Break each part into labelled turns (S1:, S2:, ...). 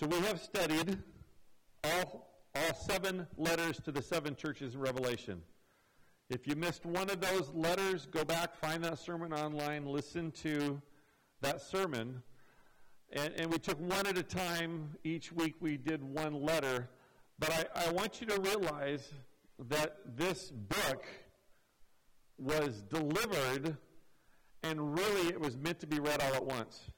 S1: So we have studied all, all seven letters to the seven churches in Revelation. If you missed one of those letters, go back, find that sermon online, listen to that sermon. And, and we took one at a time. Each week we did one letter. But I, I want you to realize that this book was delivered, and really it was meant to be read all at once.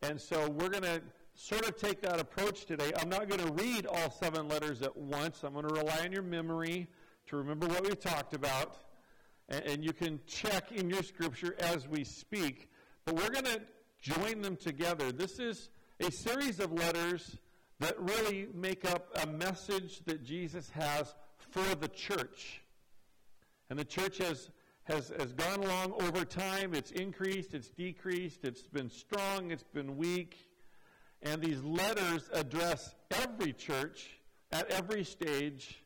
S1: And so we're going to sort of take that approach today. I'm not going to read all seven letters at once. I'm going to rely on your memory to remember what we talked about. And, and you can check in your scripture as we speak. But we're going to join them together. This is a series of letters that really make up a message that Jesus has for the church. And the church has, has, has gone along over time. It's increased, it's decreased, it's been strong, it's been weak. And these letters address every church at every stage,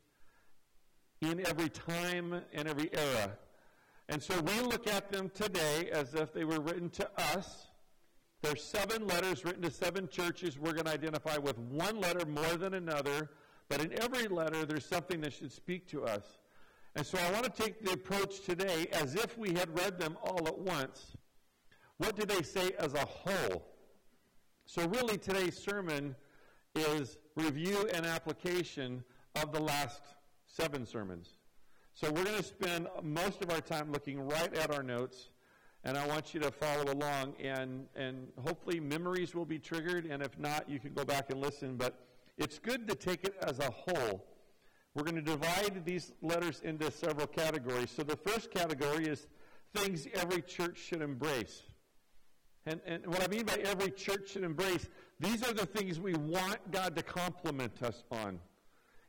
S1: in every time and every era. And so we look at them today as if they were written to us. There's seven letters written to seven churches. We're going to identify with one letter more than another. But in every letter, there's something that should speak to us. And so I want to take the approach today as if we had read them all at once. What do they say as a whole? So, really, today's sermon is review and application of the last seven sermons. So, we're going to spend most of our time looking right at our notes, and I want you to follow along, and, and hopefully, memories will be triggered, and if not, you can go back and listen. But it's good to take it as a whole. We're going to divide these letters into several categories. So the first category is things every church should embrace. And, and what I mean by every church should embrace, these are the things we want God to compliment us on.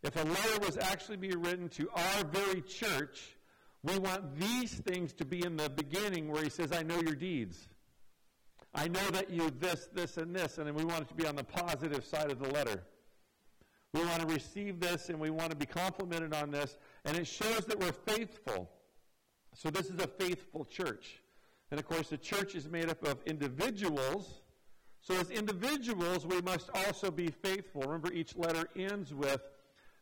S1: If a letter was actually being written to our very church, we want these things to be in the beginning where he says, I know your deeds. I know that you this, this, and this, and then we want it to be on the positive side of the letter. We want to receive this and we want to be complimented on this. And it shows that we're faithful. So this is a faithful church. And of course, the church is made up of individuals. So as individuals, we must also be faithful. Remember, each letter ends with,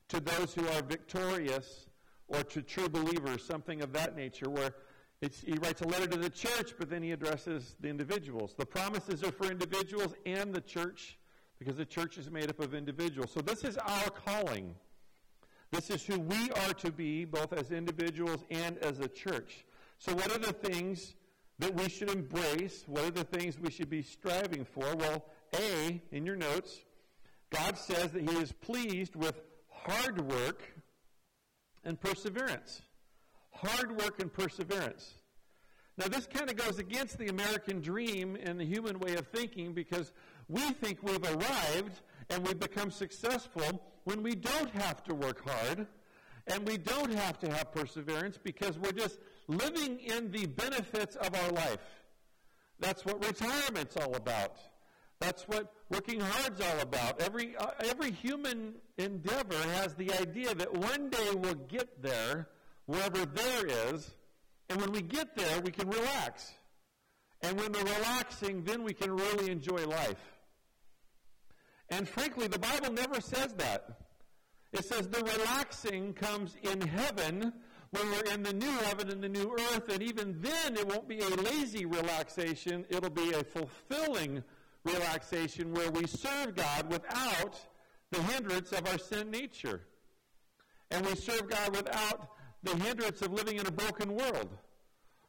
S1: to those who are victorious or to true believers, something of that nature, where he writes a letter to the church, but then he addresses the individuals. The promises are for individuals and the church because the church is made up of individuals. So this is our calling. This is who we are to be, both as individuals and as a church. So, what are the things that we should embrace? What are the things we should be striving for? Well, A, in your notes, God says that He is pleased with hard work and perseverance. Hard work and perseverance. Now, this kind of goes against the American dream and the human way of thinking because we think we've arrived and we've become successful when we don't have to work hard and we don't have to have perseverance because we're just living in the benefits of our life. That's what retirement's all about. That's what working hard's all about. Every, uh, every human endeavor has the idea that one day we'll get there, wherever there is, and when we get there, we can relax. And when we're relaxing, then we can really enjoy life. And frankly, the Bible never says that. It says the relaxing comes in heaven when we're in the new heaven and the new earth, and even then it won't be a lazy relaxation, it'll be a fulfilling relaxation where we serve God without the hindrance of our sin nature. And we serve God without the hindrance of living in a broken world.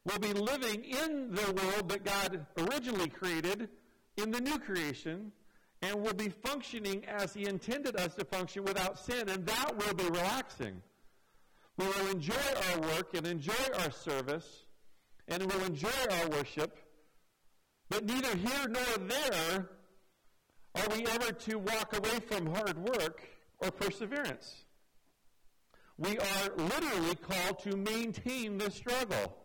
S1: We'll be living in the world that God originally created in the new creation, and we'll be functioning as He intended us to function without sin, and that will be relaxing. We will enjoy our work and enjoy our service, and we'll enjoy our worship, but neither here nor there are we ever to walk away from hard work or perseverance. We are literally called to maintain the struggle.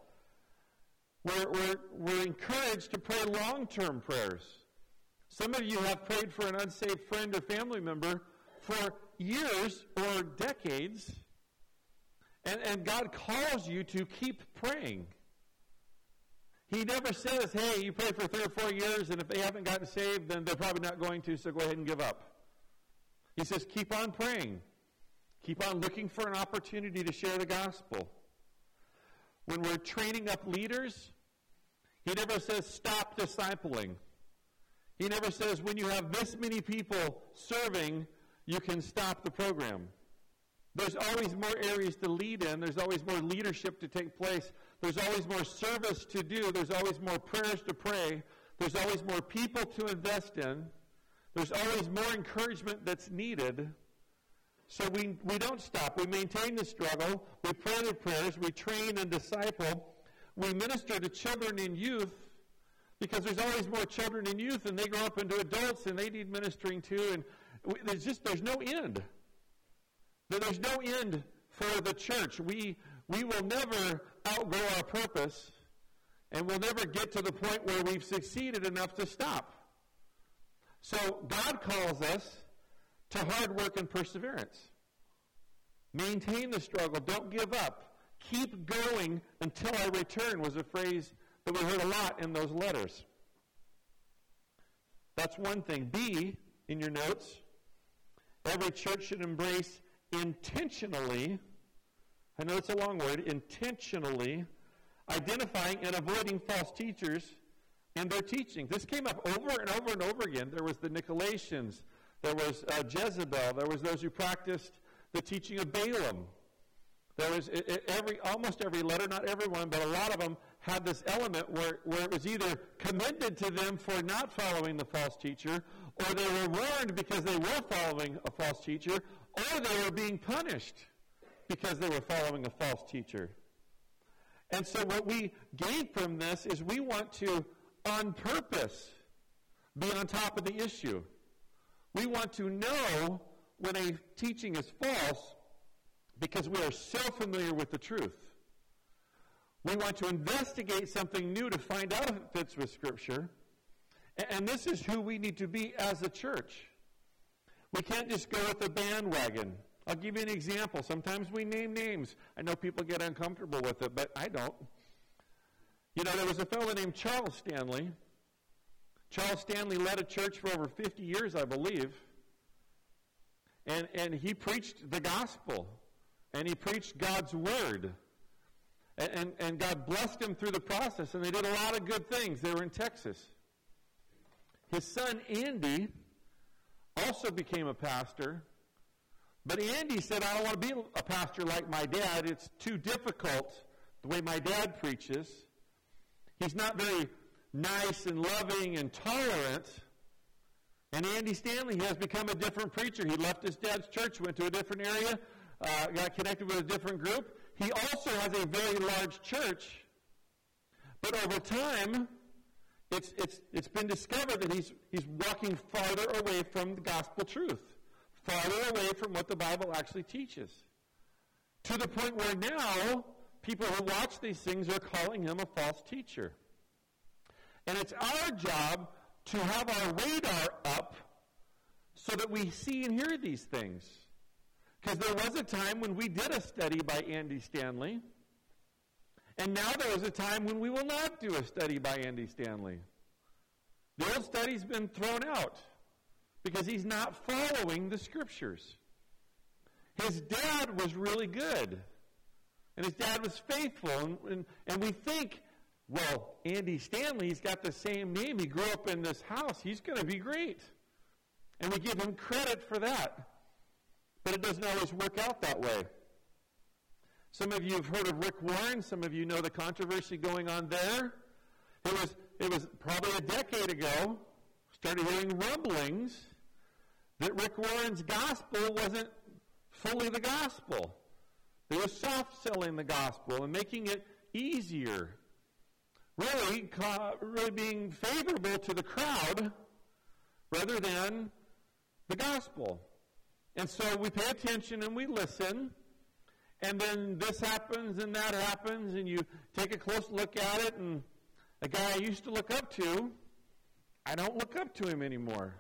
S1: We're, we're, we're encouraged to pray long term prayers. Some of you have prayed for an unsaved friend or family member for years or decades, and, and God calls you to keep praying. He never says, hey, you pray for three or four years, and if they haven't gotten saved, then they're probably not going to, so go ahead and give up. He says, keep on praying. Keep on looking for an opportunity to share the gospel. When we're training up leaders, he never says, stop discipling. He never says, when you have this many people serving, you can stop the program. There's always more areas to lead in. There's always more leadership to take place. There's always more service to do. There's always more prayers to pray. There's always more people to invest in. There's always more encouragement that's needed. So we, we don't stop. We maintain the struggle. We pray the prayers. We train and disciple. We minister to children and youth because there's always more children and youth and they grow up into adults and they need ministering too. And we, there's just, there's no end. There's no end for the church. We, we will never outgrow our purpose, and we'll never get to the point where we've succeeded enough to stop. So God calls us to hard work and perseverance. Maintain the struggle. Don't give up. Keep going until I return was a phrase that we heard a lot in those letters. That's one thing. B, in your notes, every church should embrace intentionally, I know it's a long word, intentionally identifying and avoiding false teachers and their teaching. This came up over and over and over again. There was the Nicolaitans, there was uh, Jezebel, there was those who practiced the teaching of Balaam. There was every, almost every letter, not everyone, but a lot of them had this element where, where it was either commended to them for not following the false teacher, or they were warned because they were following a false teacher, or they were being punished because they were following a false teacher. And so, what we gain from this is we want to, on purpose, be on top of the issue. We want to know when a teaching is false because we are so familiar with the truth. We want to investigate something new to find out if it fits with Scripture. And this is who we need to be as a church. We can't just go with the bandwagon. I'll give you an example. Sometimes we name names. I know people get uncomfortable with it, but I don't. You know, there was a fellow named Charles Stanley. Charles Stanley led a church for over 50 years, I believe. And, and he preached the gospel. And he preached God's word. And, and, and God blessed him through the process. And they did a lot of good things. They were in Texas. His son, Andy, also became a pastor. But Andy said, I don't want to be a pastor like my dad. It's too difficult the way my dad preaches. He's not very nice and loving and tolerant. And Andy Stanley has become a different preacher. He left his dad's church, went to a different area, uh, got connected with a different group. He also has a very large church. But over time, it's, it's, it's been discovered that he's, he's walking farther away from the gospel truth, farther away from what the Bible actually teaches. To the point where now, people who watch these things are calling him a false teacher. And it's our job to have our radar up so that we see and hear these things. Because there was a time when we did a study by Andy Stanley and now there is a time when we will not do a study by Andy Stanley. The old study's been thrown out because he's not following the scriptures. His dad was really good. And his dad was faithful. And, and, and we think, well, Andy Stanley's got the same name. He grew up in this house. He's going to be great. And we give him credit for that. But it doesn't always work out that way. Some of you have heard of Rick Warren. Some of you know the controversy going on there. It was, it was probably a decade ago, started hearing rumblings that Rick Warren's gospel wasn't fully the gospel. They were soft selling the gospel and making it easier. Really, really being favorable to the crowd rather than the gospel. And so we pay attention and we listen and then this happens and that happens, and you take a close look at it, and a guy I used to look up to, I don't look up to him anymore.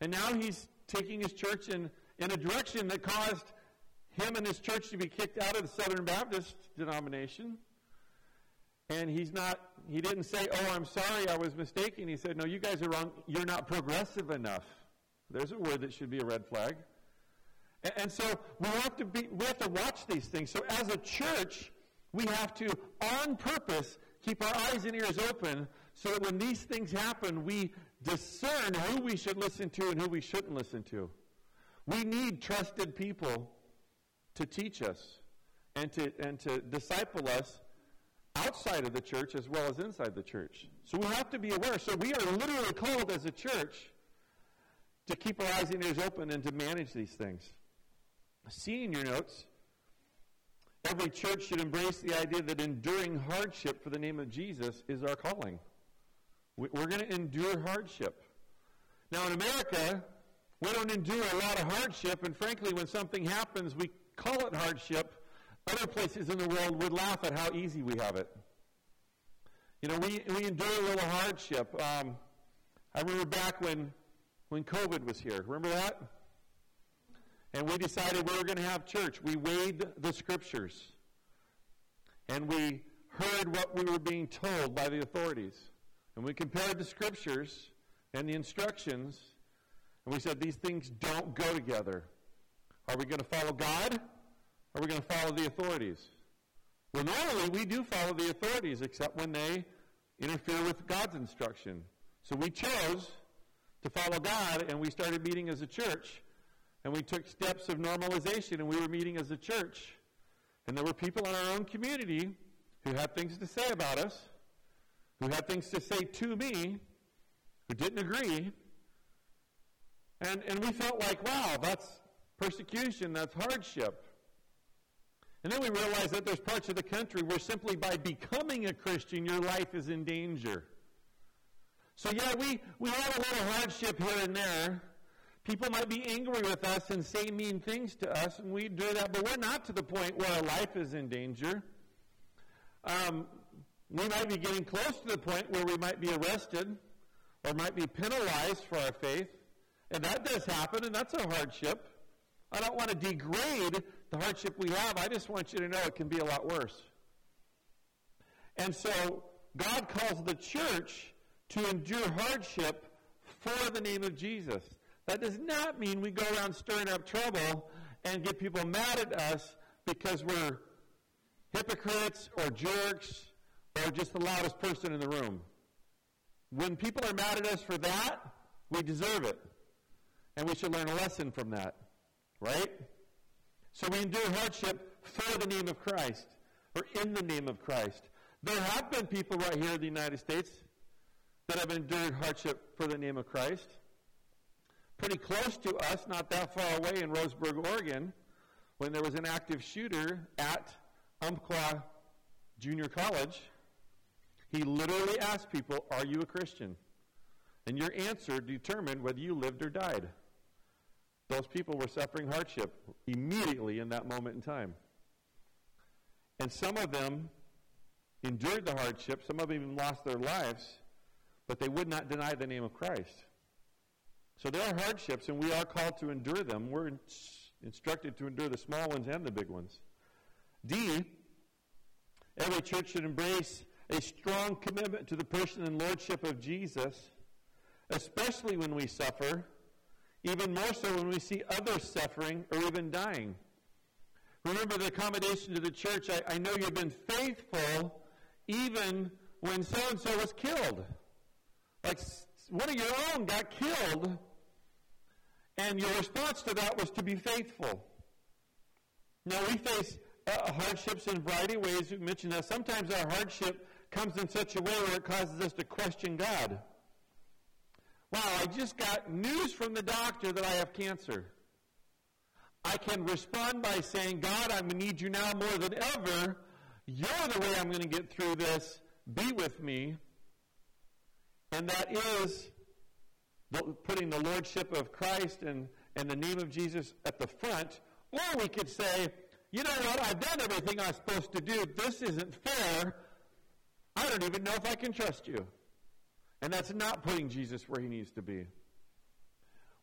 S1: And now he's taking his church in, in a direction that caused him and his church to be kicked out of the Southern Baptist denomination. And he's not, he didn't say, oh, I'm sorry, I was mistaken. He said, no, you guys are wrong. You're not progressive enough. There's a word that should be a red flag. And, and so we have to be, we have to watch these things. So as a church, we have to, on purpose, keep our eyes and ears open so that when these things happen, we discern who we should listen to and who we shouldn't listen to. We need trusted people to teach us and to, and to disciple us outside of the church as well as inside the church. So we have to be aware. So we are literally called as a church to keep our eyes and ears open and to manage these things. See in your notes, every church should embrace the idea that enduring hardship for the name of Jesus is our calling. We're going to endure hardship. Now, in America, we don't endure a lot of hardship, and frankly, when something happens, we call it hardship other places in the world would laugh at how easy we have it. You know, we, we endure a little hardship. Um, I remember back when, when COVID was here. Remember that? And we decided we were going to have church. We weighed the scriptures. And we heard what we were being told by the authorities. And we compared the scriptures and the instructions. And we said, these things don't go together. Are we going to follow God? are we going to follow the authorities? Well, normally we do follow the authorities, except when they interfere with God's instruction. So we chose to follow God, and we started meeting as a church. And we took steps of normalization, and we were meeting as a church. And there were people in our own community who had things to say about us, who had things to say to me, who didn't agree. And, and we felt like, wow, that's persecution, that's hardship. And then we realized that there's parts of the country where simply by becoming a Christian, your life is in danger. So, yeah, we, we have a little hardship here and there. People might be angry with us and say mean things to us, and we do that, but we're not to the point where our life is in danger. Um, we might be getting close to the point where we might be arrested or might be penalized for our faith. And that does happen, and that's a hardship. I don't want to degrade the hardship we have. I just want you to know it can be a lot worse. And so God calls the church to endure hardship for the name of Jesus. That does not mean we go around stirring up trouble and get people mad at us because we're hypocrites or jerks or just the loudest person in the room. When people are mad at us for that, we deserve it. And we should learn a lesson from that. Right? So we endure hardship for the name of Christ, or in the name of Christ. There have been people right here in the United States that have endured hardship for the name of Christ. Pretty close to us, not that far away in Roseburg, Oregon, when there was an active shooter at Umpqua Junior College, he literally asked people, Are you a Christian? And your answer determined whether you lived or died. Those people were suffering hardship immediately in that moment in time. And some of them endured the hardship, some of them even lost their lives, but they would not deny the name of Christ. So there are hardships, and we are called to endure them. We're instructed to endure the small ones and the big ones. D, every church should embrace a strong commitment to the person and lordship of Jesus, especially when we suffer even more so when we see others suffering or even dying. Remember the accommodation to the church. I, I know you've been faithful even when so and so was killed. Like one of your own got killed, and your response to that was to be faithful. Now, we face uh, hardships in a variety of ways. We mentioned that sometimes our hardship comes in such a way where it causes us to question God. Wow, I just got news from the doctor that I have cancer. I can respond by saying, God, I'm going to need you now more than ever. You're the way I'm going to get through this. Be with me. And that is putting the lordship of Christ and, and the name of Jesus at the front. Or we could say, you know what? I've done everything I'm supposed to do. This isn't fair. I don't even know if I can trust you. And that's not putting Jesus where he needs to be.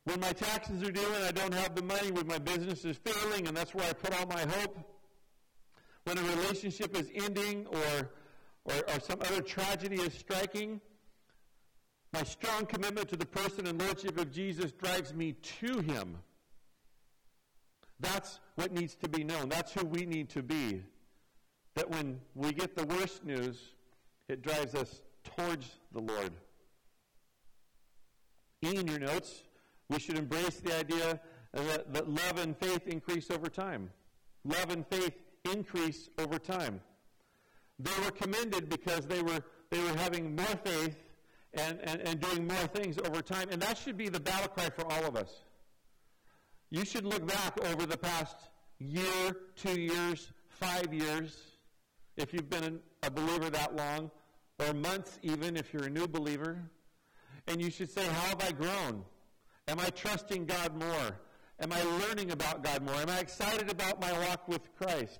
S1: When my taxes are due and I don't have the money, when my business is failing and that's where I put all my hope, when a relationship is ending or, or, or some other tragedy is striking, my strong commitment to the person and lordship of Jesus drives me to him. That's what needs to be known. That's who we need to be. That when we get the worst news, it drives us towards the Lord. In your notes, we should embrace the idea that, that love and faith increase over time. Love and faith increase over time. They were commended because they were, they were having more faith and, and, and doing more things over time. And that should be the battle cry for all of us. You should look back over the past year, two years, five years, if you've been a believer that long, or months even if you're a new believer. And you should say, How have I grown? Am I trusting God more? Am I learning about God more? Am I excited about my walk with Christ?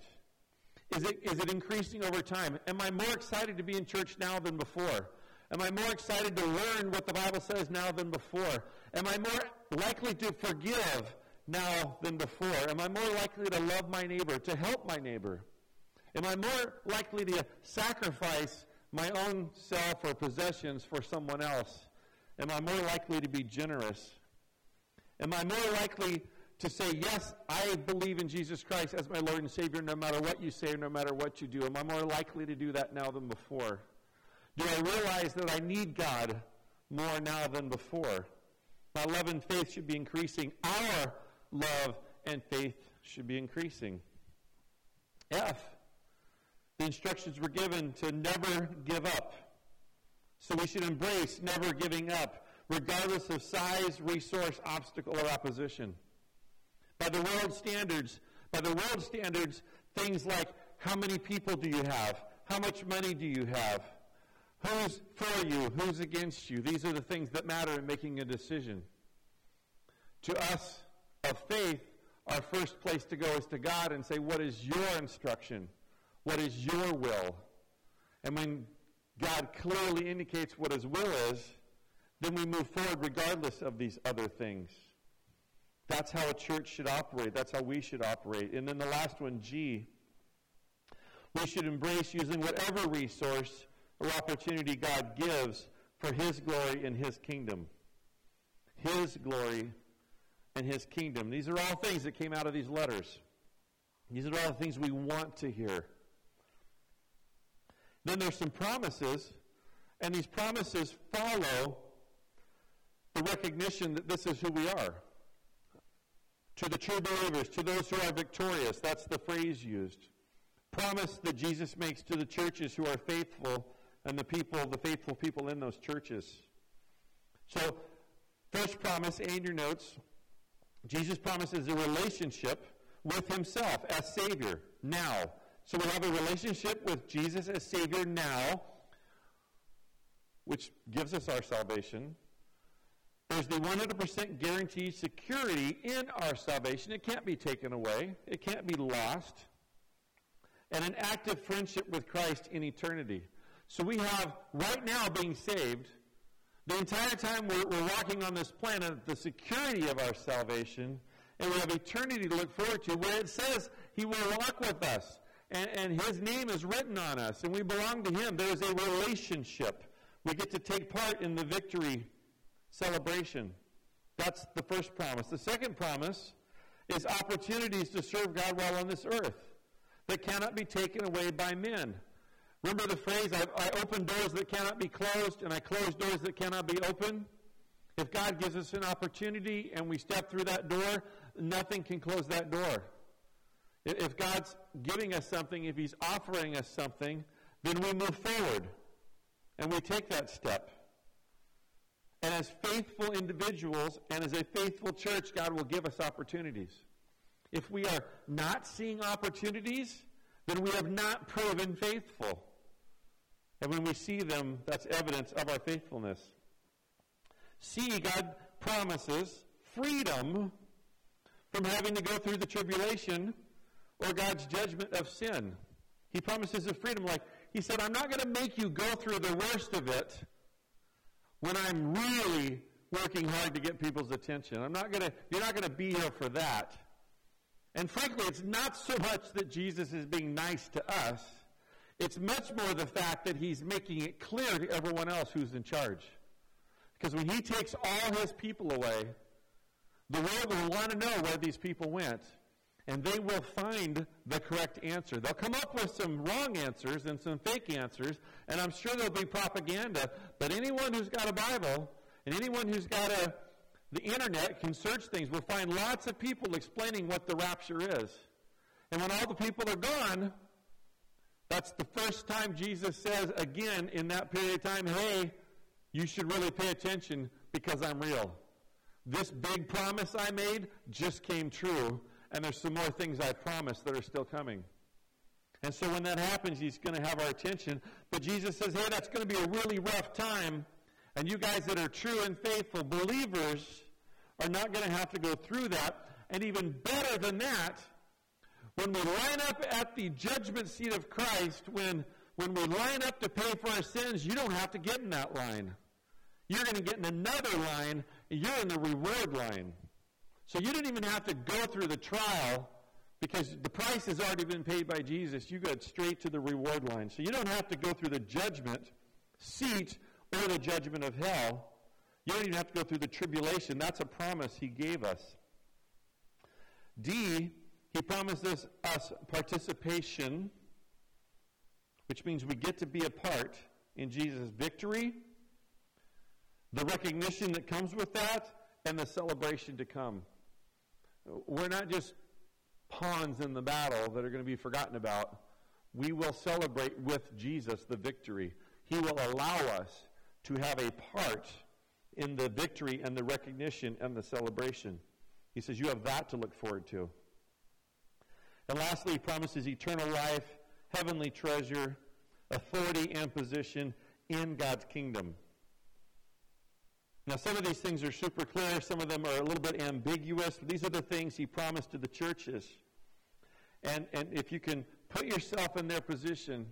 S1: Is it, is it increasing over time? Am I more excited to be in church now than before? Am I more excited to learn what the Bible says now than before? Am I more likely to forgive now than before? Am I more likely to love my neighbor, to help my neighbor? Am I more likely to sacrifice my own self or possessions for someone else? Am I more likely to be generous? Am I more likely to say, yes, I believe in Jesus Christ as my Lord and Savior no matter what you say, no matter what you do? Am I more likely to do that now than before? Do I realize that I need God more now than before? My love and faith should be increasing. Our love and faith should be increasing. F. The instructions were given to never give up. So we should embrace never giving up, regardless of size, resource, obstacle, or opposition. By the world standards, by the world standards, things like how many people do you have? How much money do you have? Who's for you? Who's against you? These are the things that matter in making a decision. To us of faith, our first place to go is to God and say, What is your instruction? What is your will? And when God clearly indicates what his will is, then we move forward regardless of these other things. That's how a church should operate. That's how we should operate. And then the last one, G. We should embrace using whatever resource or opportunity God gives for His glory and His kingdom. His glory and His kingdom. These are all things that came out of these letters. These are all the things we want to hear. Then there's some promises, and these promises follow the recognition that this is who we are. To the true believers, to those who are victorious, that's the phrase used. Promise that Jesus makes to the churches who are faithful and the people, the faithful people in those churches. So, first promise, in your notes, Jesus promises a relationship with himself as Savior now. So we have a relationship with Jesus as Savior now, which gives us our salvation. There's the 100% guaranteed security in our salvation. It can't be taken away, it can't be lost. And an active friendship with Christ in eternity. So we have, right now, being saved, the entire time we're, we're walking on this planet, the security of our salvation, and we have eternity to look forward to, where it says He will walk with us and, and his name is written on us, and we belong to him. There is a relationship. We get to take part in the victory celebration. That's the first promise. The second promise is opportunities to serve God while on this earth that cannot be taken away by men. Remember the phrase, I, I open doors that cannot be closed, and I close doors that cannot be opened? If God gives us an opportunity and we step through that door, nothing can close that door. If God's giving us something, if He's offering us something, then we move forward and we take that step. And as faithful individuals and as a faithful church, God will give us opportunities. If we are not seeing opportunities, then we have not proven faithful. And when we see them, that's evidence of our faithfulness. See, God promises freedom from having to go through the tribulation or God's judgment of sin. He promises a freedom. Like he said, I'm not going to make you go through the worst of it when I'm really working hard to get people's attention. I'm not going to, you're not going to be here for that. And frankly, it's not so much that Jesus is being nice to us. It's much more the fact that he's making it clear to everyone else who's in charge. Because when he takes all his people away, the world will want to know where these people went. And they will find the correct answer. They'll come up with some wrong answers and some fake answers, and I'm sure there'll be propaganda. But anyone who's got a Bible and anyone who's got a, the internet can search things. We'll find lots of people explaining what the rapture is. And when all the people are gone, that's the first time Jesus says again in that period of time, hey, you should really pay attention because I'm real. This big promise I made just came true, and there's some more things I promised that are still coming. And so when that happens, he's going to have our attention. But Jesus says, hey, that's going to be a really rough time. And you guys that are true and faithful believers are not going to have to go through that. And even better than that, when we line up at the judgment seat of Christ, when, when we line up to pay for our sins, you don't have to get in that line. You're going to get in another line. You're in the reward line. So you didn't even have to go through the trial because the price has already been paid by Jesus. You go straight to the reward line. So you don't have to go through the judgment seat or the judgment of hell. You don't even have to go through the tribulation. That's a promise he gave us. D, he promises us participation, which means we get to be a part in Jesus' victory, the recognition that comes with that, and the celebration to come. We're not just pawns in the battle that are going to be forgotten about. We will celebrate with Jesus the victory. He will allow us to have a part in the victory and the recognition and the celebration. He says, You have that to look forward to. And lastly, he promises eternal life, heavenly treasure, authority, and position in God's kingdom. Now, some of these things are super clear, some of them are a little bit ambiguous. These are the things he promised to the churches. And, and if you can put yourself in their position,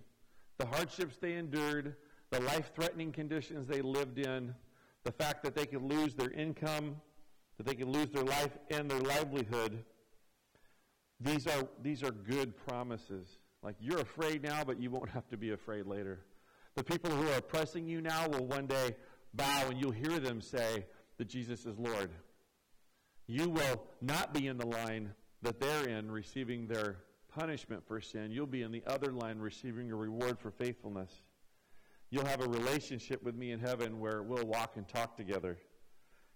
S1: the hardships they endured, the life threatening conditions they lived in, the fact that they could lose their income, that they could lose their life and their livelihood. These are, these are good promises. Like you're afraid now, but you won't have to be afraid later. The people who are oppressing you now will one day bow and you'll hear them say that Jesus is Lord. You will not be in the line that they're in receiving their punishment for sin. You'll be in the other line receiving a reward for faithfulness. You'll have a relationship with me in heaven where we'll walk and talk together.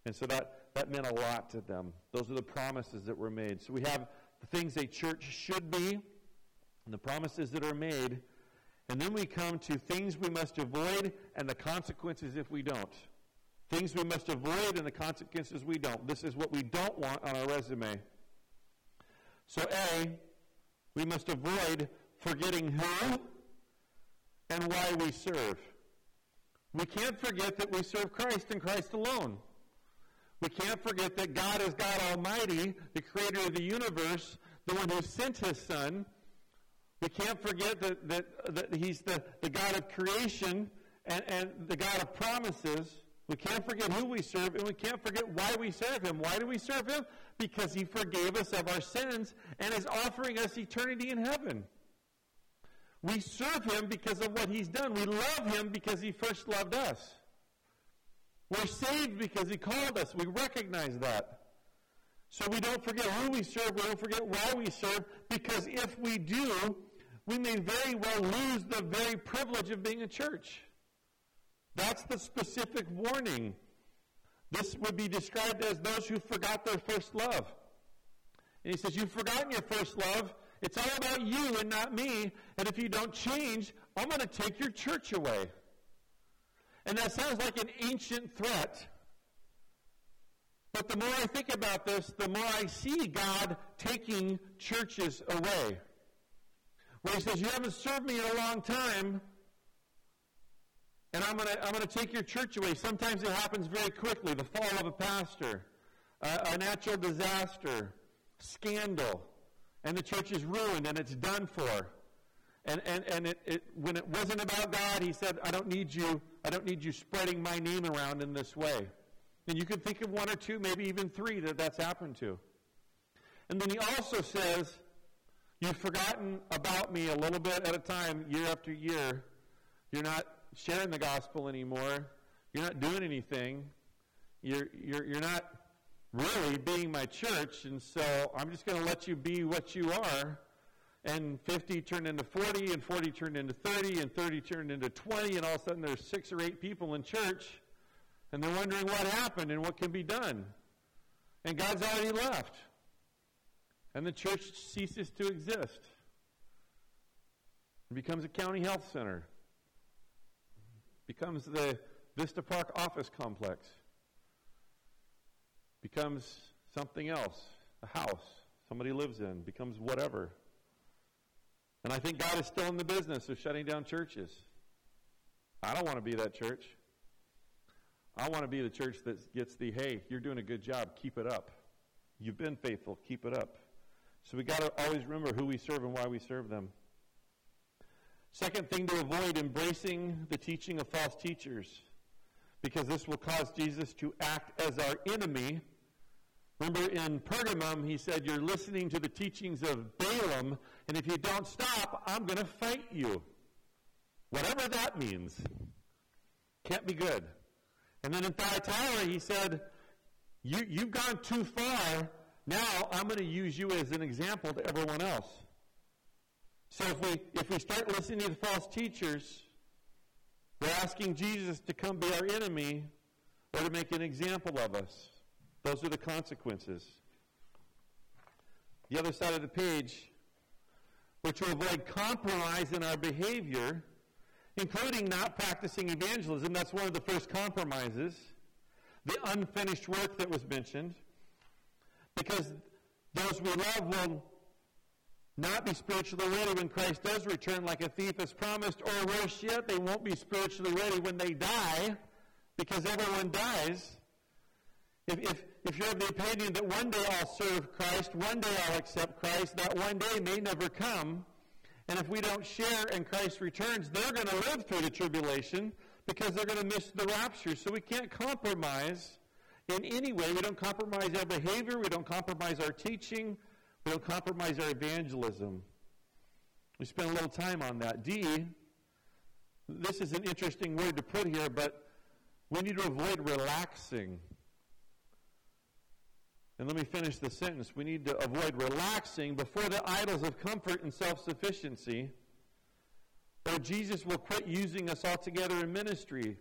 S1: And so that, that meant a lot to them. Those are the promises that were made. So we have the things a church should be, and the promises that are made. And then we come to things we must avoid and the consequences if we don't. Things we must avoid and the consequences we don't. This is what we don't want on our resume. So, A, we must avoid forgetting who and why we serve. We can't forget that we serve Christ and Christ alone. We can't forget that God is God Almighty, the creator of the universe, the one who sent his Son. We can't forget that, that, that he's the, the God of creation and, and the God of promises. We can't forget who we serve, and we can't forget why we serve him. Why do we serve him? Because he forgave us of our sins and is offering us eternity in heaven. We serve him because of what he's done. We love him because he first loved us. We're saved because he called us. We recognize that. So we don't forget who we serve. We don't forget why we serve because if we do, we may very well lose the very privilege of being a church. That's the specific warning. This would be described as those who forgot their first love. And he says, You've forgotten your first love. It's all about you and not me. And if you don't change, I'm going to take your church away. And that sounds like an ancient threat. But the more I think about this, the more I see God taking churches away. Where he says, You haven't served me in a long time, and I'm going to I'm to take your church away. Sometimes it happens very quickly the fall of a pastor, uh, a natural disaster, scandal and the church is ruined and it's done for. And, and, and it, it, when it wasn't about God, he said, I don't need you, I don't need you spreading my name around in this way. And you can think of one or two, maybe even three that that's happened to. And then he also says, You've forgotten about me a little bit at a time, year after year. You're not sharing the gospel anymore. You're not doing anything. You're, you're, you're not really being my church, and so I'm just going to let you be what you are. And 50 turned into 40, and 40 turned into 30, and 30 turned into 20, and all of a sudden there's six or eight people in church, and they're wondering what happened and what can be done. And God's already left. And the church ceases to exist. It becomes a county health center. Becomes the Vista Park office complex becomes something else, a house somebody lives in, becomes whatever. And I think God is still in the business of shutting down churches. I don't want to be that church. I want to be the church that gets the, hey, you're doing a good job, keep it up. You've been faithful, keep it up. So we got to always remember who we serve and why we serve them. Second thing to avoid embracing the teaching of false teachers because this will cause Jesus to act as our enemy Remember in Pergamum, he said, You're listening to the teachings of Balaam, and if you don't stop, I'm going to fight you. Whatever that means. Can't be good. And then in Thyatira, he said, you, You've gone too far. Now I'm going to use you as an example to everyone else. So if we, if we start listening to the false teachers, we're asking Jesus to come be our enemy or to make an example of us. Those are the consequences. The other side of the page, we're to avoid compromise in our behavior, including not practicing evangelism. That's one of the first compromises. The unfinished work that was mentioned. Because those we love will not be spiritually ready when Christ does return like a thief as promised, or worse yet, they won't be spiritually ready when they die, because everyone dies. If, if, if you have the opinion that one day I'll serve Christ, one day I'll accept Christ, that one day may never come. And if we don't share and Christ returns, they're going to live through the tribulation because they're going to miss the rapture. So we can't compromise in any way. We don't compromise our behavior. We don't compromise our teaching. We don't compromise our evangelism. We spent a little time on that. D, this is an interesting word to put here, but we need to avoid relaxing and let me finish the sentence. We need to avoid relaxing before the idols of comfort and self sufficiency, or Jesus will quit using us altogether in ministry.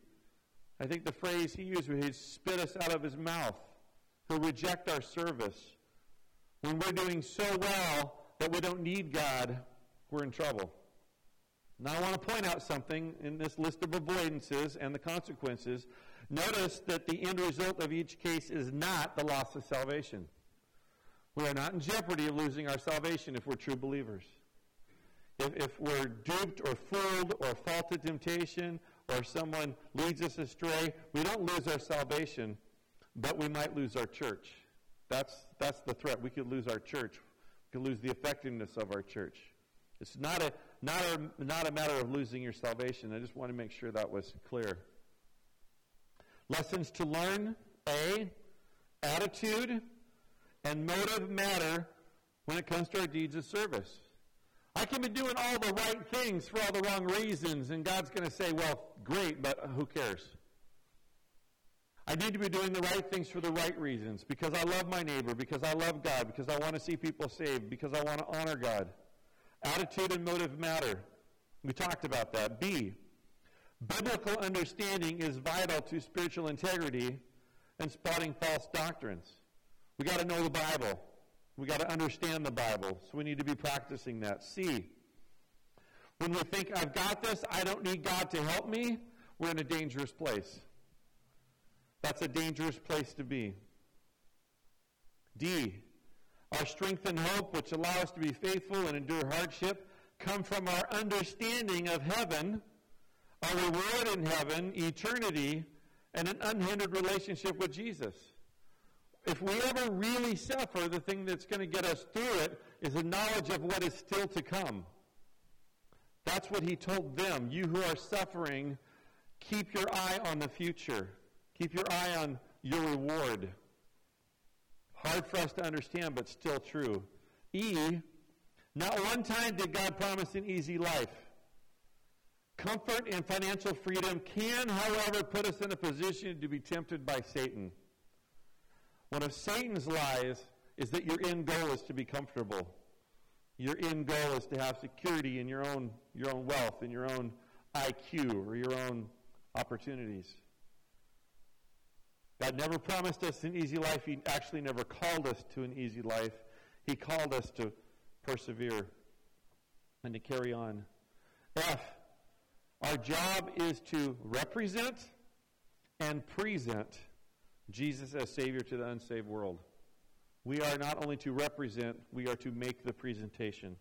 S1: I think the phrase he used was he'd spit us out of his mouth. He'll reject our service. When we're doing so well that we don't need God, we're in trouble. Now, I want to point out something in this list of avoidances and the consequences. Notice that the end result of each case is not the loss of salvation. We are not in jeopardy of losing our salvation if we're true believers. If, if we're duped or fooled or fall to temptation or someone leads us astray, we don't lose our salvation, but we might lose our church. That's, that's the threat. We could lose our church. We could lose the effectiveness of our church. It's not a, not a, not a matter of losing your salvation. I just want to make sure that was clear. Lessons to learn A, attitude and motive matter when it comes to our deeds of service. I can be doing all the right things for all the wrong reasons, and God's going to say, well, great, but who cares? I need to be doing the right things for the right reasons because I love my neighbor, because I love God, because I want to see people saved, because I want to honor God. Attitude and motive matter. We talked about that. B, Biblical understanding is vital to spiritual integrity and spotting false doctrines. We got to know the Bible. We got to understand the Bible. So we need to be practicing that. C. When we think, I've got this, I don't need God to help me, we're in a dangerous place. That's a dangerous place to be. D. Our strength and hope, which allow us to be faithful and endure hardship, come from our understanding of heaven a reward in heaven, eternity, and an unhindered relationship with Jesus. If we ever really suffer, the thing that's going to get us through it is a knowledge of what is still to come. That's what he told them. You who are suffering, keep your eye on the future. Keep your eye on your reward. Hard for us to understand, but still true. E, Not one time did God promise an easy life. Comfort and financial freedom can, however, put us in a position to be tempted by Satan. One of Satan's lies is that your end goal is to be comfortable. Your end goal is to have security in your own, your own wealth, in your own IQ, or your own opportunities. God never promised us an easy life. He actually never called us to an easy life. He called us to persevere and to carry on. F, our job is to represent and present Jesus as Savior to the unsaved world. We are not only to represent, we are to make the presentation.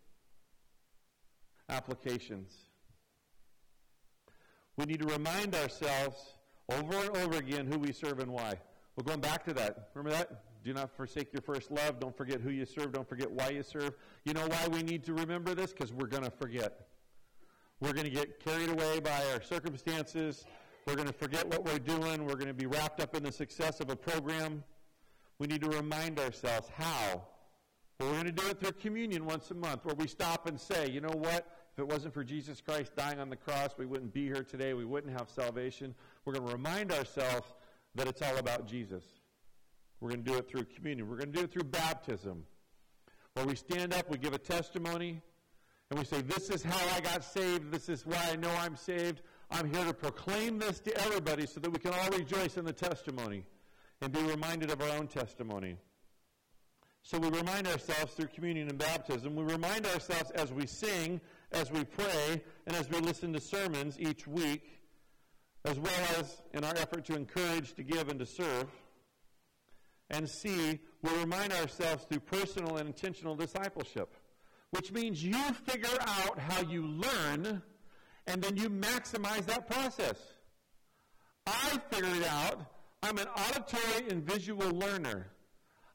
S1: Applications. We need to remind ourselves over and over again who we serve and why. We're going back to that. Remember that? Do not forsake your first love. Don't forget who you serve. Don't forget why you serve. You know why we need to remember this? Because we're going to forget. We're going to get carried away by our circumstances. We're going to forget what we're doing. We're going to be wrapped up in the success of a program. We need to remind ourselves how. Well, we're going to do it through communion once a month where we stop and say, you know what? If it wasn't for Jesus Christ dying on the cross, we wouldn't be here today. We wouldn't have salvation. We're going to remind ourselves that it's all about Jesus. We're going to do it through communion. We're going to do it through baptism, where we stand up, we give a testimony, and we say, This is how I got saved. This is why I know I'm saved. I'm here to proclaim this to everybody so that we can all rejoice in the testimony and be reminded of our own testimony. So we remind ourselves through communion and baptism. We remind ourselves as we sing, as we pray, and as we listen to sermons each week, as well as in our effort to encourage, to give, and to serve. And C, we remind ourselves through personal and intentional discipleship, which means you figure out how you learn and then you maximize that process. I figured out I'm an auditory and visual learner.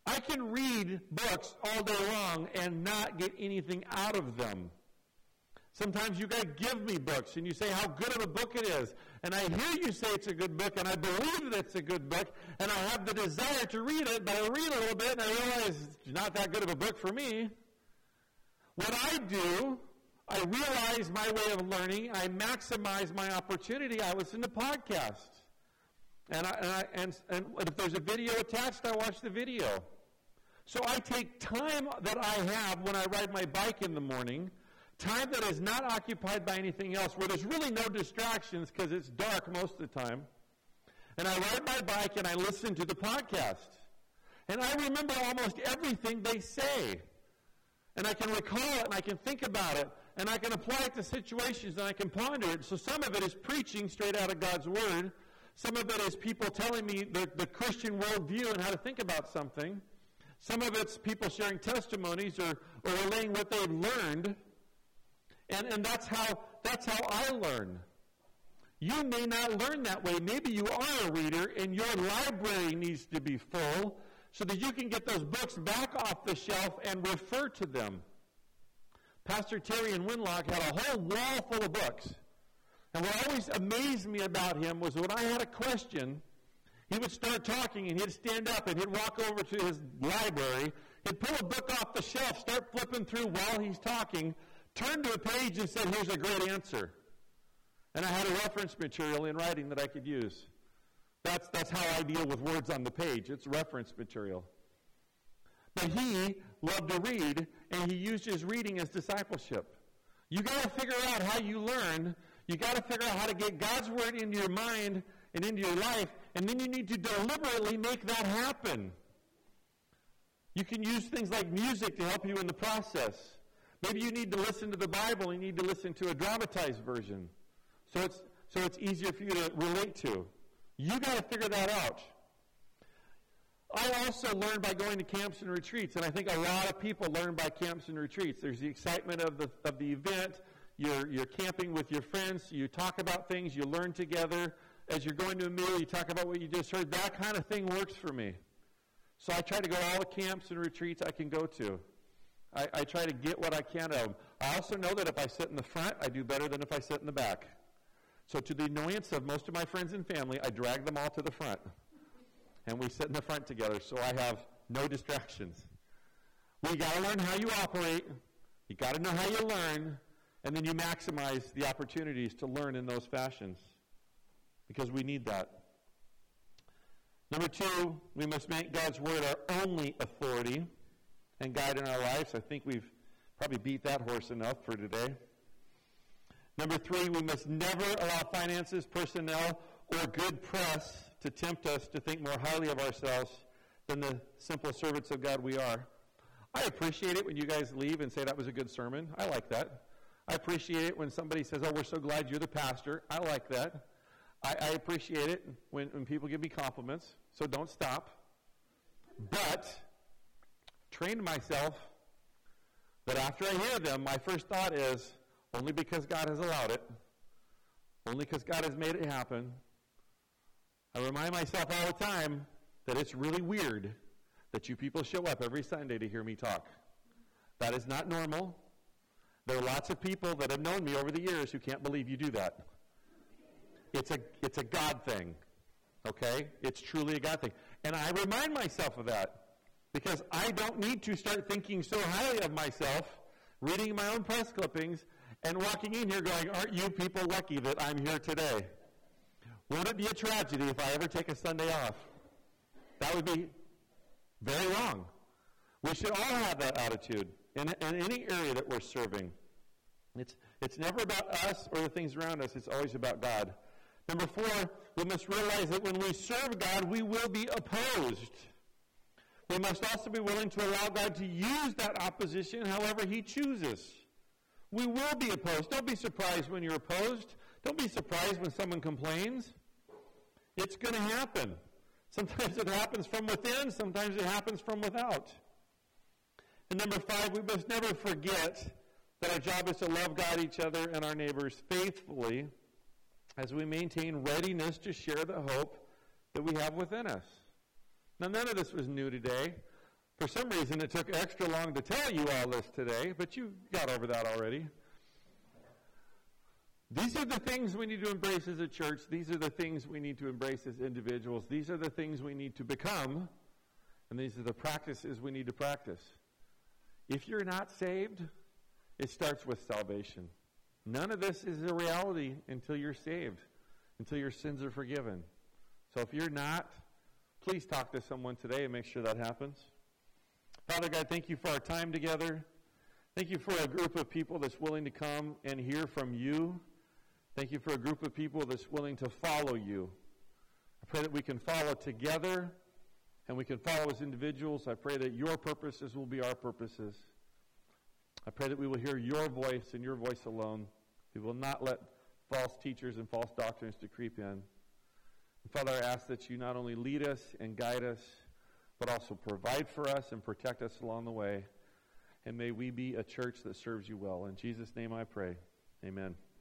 S1: I can read books all day long and not get anything out of them. Sometimes you guys give me books and you say how good of a book it is. And I hear you say it's a good book and I believe that it's a good book and I have the desire to read it, but I read a little bit and I realize it's not that good of a book for me. What I do, I realize my way of learning, I maximize my opportunity, I listen to podcasts. And, I, and, I, and, and if there's a video attached, I watch the video. So I take time that I have when I ride my bike in the morning, time that is not occupied by anything else, where there's really no distractions because it's dark most of the time. And I ride my bike and I listen to the podcast. And I remember almost everything they say. And I can recall it and I can think about it and I can apply it to situations and I can ponder it. So some of it is preaching straight out of God's Word. Some of it is people telling me the, the Christian worldview and how to think about something. Some of it's people sharing testimonies or, or relaying what they've learned. And, and that's, how, that's how I learn. You may not learn that way. Maybe you are a reader and your library needs to be full so that you can get those books back off the shelf and refer to them. Pastor Terry in Winlock had a whole wall full of books. And what always amazed me about him was when I had a question, he would start talking and he'd stand up and he'd walk over to his library. He'd pull a book off the shelf, start flipping through while he's talking, turn to a page and say, Here's a great answer. And I had a reference material in writing that I could use. That's, that's how I deal with words on the page. It's reference material. But he loved to read, and he used his reading as discipleship. You got to figure out how you learn you got to figure out how to get God's word into your mind and into your life, and then you need to deliberately make that happen. You can use things like music to help you in the process. Maybe you need to listen to the Bible you need to listen to a dramatized version. So it's, so it's easier for you to relate to. You got to figure that out. I also learned by going to camps and retreats, and I think a lot of people learn by camps and retreats. There's the excitement of the, of the event, you're, you're camping with your friends, you talk about things, you learn together. As you're going to a meal, you talk about what you just heard. That kind of thing works for me. So I try to go to all the camps and retreats I can go to. I, I try to get what I can out of them. I also know that if I sit in the front, I do better than if I sit in the back. So to the annoyance of most of my friends and family, I drag them all to the front. And we sit in the front together so I have no distractions. We got to learn how you operate You got to know how you learn, and then you maximize the opportunities to learn in those fashions because we need that. Number two, we must make God's Word our only authority and guide in our lives. I think we've probably beat that horse enough for today. Number three, we must never allow finances, personnel, or good press to tempt us to think more highly of ourselves than the simple servants of God we are. I appreciate it when you guys leave and say that was a good sermon. I like that. I appreciate it when somebody says, Oh, we're so glad you're the pastor. I like that. I, I appreciate it when, when people give me compliments, so don't stop. But train myself that after I hear them, my first thought is only because God has allowed it, only because God has made it happen. I remind myself all the time that it's really weird that you people show up every Sunday to hear me talk. That is not normal. There are lots of people that have known me over the years who can't believe you do that. It's a, it's a God thing, okay? It's truly a God thing. And I remind myself of that because I don't need to start thinking so highly of myself, reading my own press clippings, and walking in here going, Aren't you people lucky that I'm here today? Won't it be a tragedy if I ever take a Sunday off? That would be very wrong. We should all have that attitude in, in any area that we're serving. It's, it's never about us or the things around us, it's always about God. Number four, we must realize that when we serve God, we will be opposed. We must also be willing to allow God to use that opposition however He chooses. We will be opposed. Don't be surprised when you're opposed. Don't be surprised when someone complains. It's going to happen. Sometimes it happens from within, sometimes it happens from without. And number five, we must never forget that our job is to love God, each other, and our neighbors faithfully as we maintain readiness to share the hope that we have within us. Now, none of this was new today. For some reason, it took extra long to tell you all this today, but you got over that already. These are the things we need to embrace as a church. These are the things we need to embrace as individuals. These are the things we need to become. And these are the practices we need to practice. If you're not saved, it starts with salvation. None of this is a reality until you're saved, until your sins are forgiven. So if you're not, please talk to someone today and make sure that happens. Father God, thank you for our time together. Thank you for a group of people that's willing to come and hear from you. Thank you for a group of people that's willing to follow you. I pray that we can follow together and we can follow as individuals. I pray that your purposes will be our purposes. I pray that we will hear your voice and your voice alone. We will not let false teachers and false doctrines to creep in. And Father, I ask that you not only lead us and guide us, but also provide for us and protect us along the way. And may we be a church that serves you well. In Jesus' name I pray. Amen.